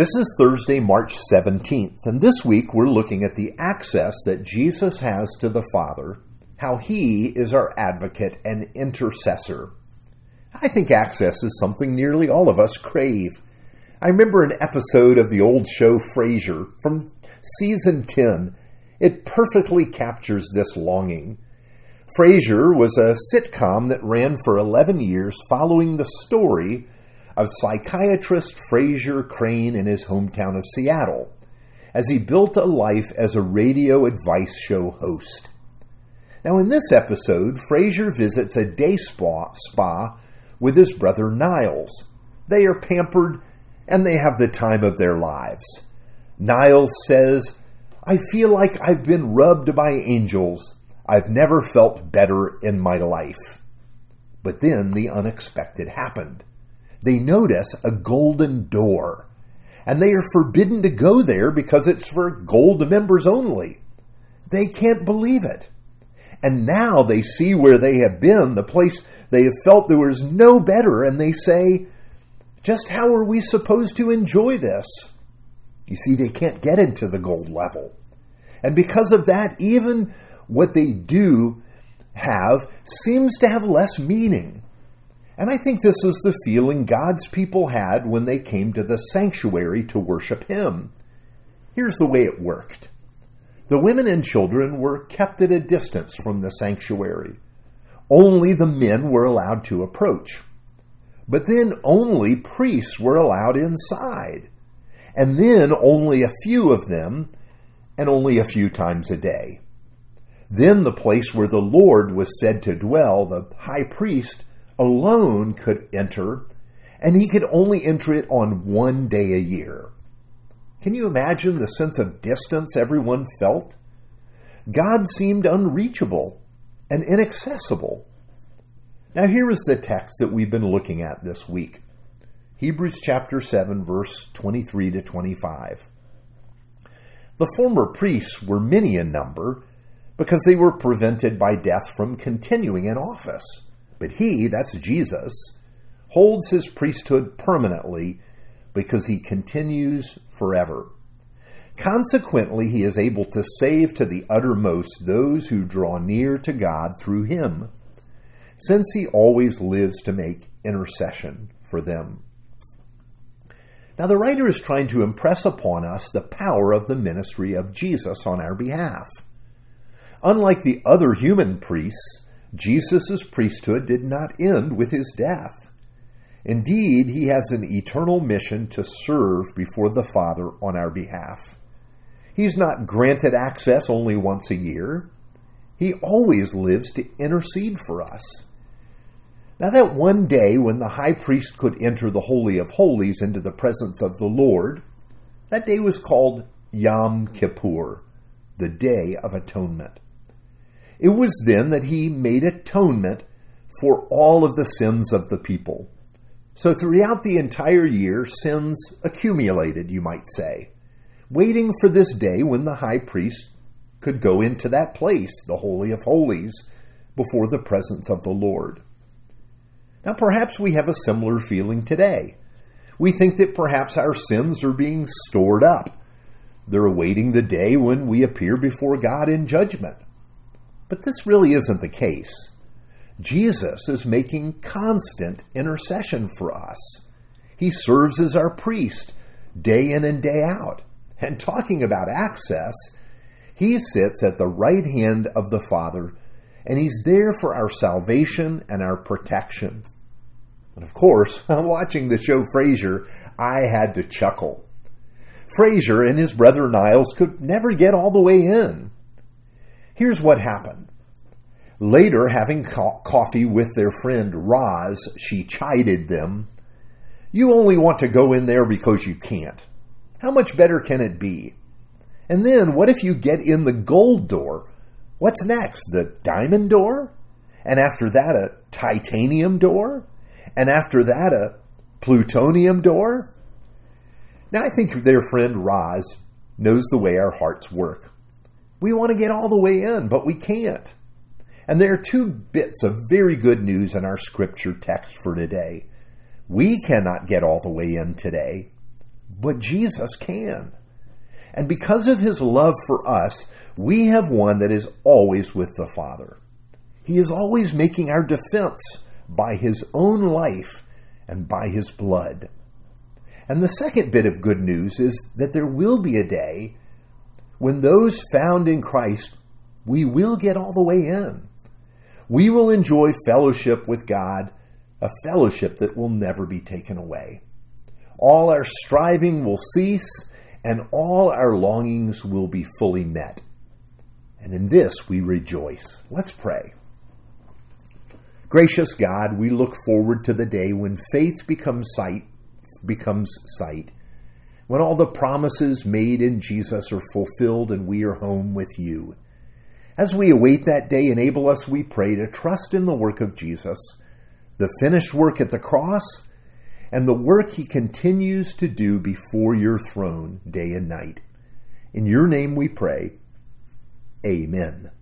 This is Thursday, March 17th, and this week we're looking at the access that Jesus has to the Father, how he is our advocate and intercessor. I think access is something nearly all of us crave. I remember an episode of the old show Frasier from season 10. It perfectly captures this longing. Frasier was a sitcom that ran for 11 years following the story of psychiatrist Frasier Crane in his hometown of Seattle as he built a life as a radio advice show host. Now, in this episode, Frasier visits a day spa, spa with his brother Niles. They are pampered and they have the time of their lives. Niles says, I feel like I've been rubbed by angels I've never felt better in my life. But then the unexpected happened. They notice a golden door, and they are forbidden to go there because it's for gold members only. They can't believe it. And now they see where they have been, the place they have felt there was no better, and they say, just how are we supposed to enjoy this? You see, they can't get into the gold level. And because of that, even what they do have seems to have less meaning. And I think this is the feeling God's people had when they came to the sanctuary to worship Him. Here's the way it worked the women and children were kept at a distance from the sanctuary. Only the men were allowed to approach. But then only priests were allowed inside. And then only a few of them, and only a few times a day. Then the place where the Lord was said to dwell, the high priest alone could enter, and he could only enter it on one day a year. Can you imagine the sense of distance everyone felt? God seemed unreachable and inaccessible. Now, here is the text that we've been looking at this week Hebrews chapter 7, verse 23 to 25. The former priests were many in number because they were prevented by death from continuing in office. But he, that's Jesus, holds his priesthood permanently because he continues forever. Consequently, he is able to save to the uttermost those who draw near to God through him, since he always lives to make intercession for them. Now, the writer is trying to impress upon us the power of the ministry of Jesus on our behalf. Unlike the other human priests, Jesus' priesthood did not end with his death. Indeed, he has an eternal mission to serve before the Father on our behalf. He's not granted access only once a year. He always lives to intercede for us. Now, that one day when the high priest could enter the Holy of Holies into the presence of the Lord, that day was called Yom Kippur, the Day of Atonement. It was then that he made atonement for all of the sins of the people. So throughout the entire year, sins accumulated, you might say, waiting for this day when the high priest could go into that place, the Holy of Holies, before the presence of the Lord. Now, perhaps we have a similar feeling today. We think that perhaps our sins are being stored up. They're awaiting the day when we appear before God in judgment. But this really isn't the case. Jesus is making constant intercession for us. He serves as our priest day in and day out. And talking about access, he sits at the right hand of the Father, and he's there for our salvation and our protection. And of course, watching the show Frasier, I had to chuckle. Frasier and his brother Niles could never get all the way in. Here's what happened. Later, having co- coffee with their friend Roz, she chided them. You only want to go in there because you can't. How much better can it be? And then, what if you get in the gold door? What's next? The diamond door? And after that, a titanium door? And after that, a plutonium door? Now, I think their friend Roz knows the way our hearts work. We want to get all the way in, but we can't. And there are two bits of very good news in our scripture text for today. We cannot get all the way in today, but Jesus can. And because of his love for us, we have one that is always with the Father. He is always making our defense by his own life and by his blood. And the second bit of good news is that there will be a day when those found in Christ, we will get all the way in. We will enjoy fellowship with God, a fellowship that will never be taken away. All our striving will cease, and all our longings will be fully met. And in this we rejoice. Let's pray. Gracious God, we look forward to the day when faith becomes sight, becomes sight, when all the promises made in Jesus are fulfilled and we are home with you. As we await that day, enable us, we pray, to trust in the work of Jesus, the finished work at the cross, and the work he continues to do before your throne day and night. In your name we pray. Amen.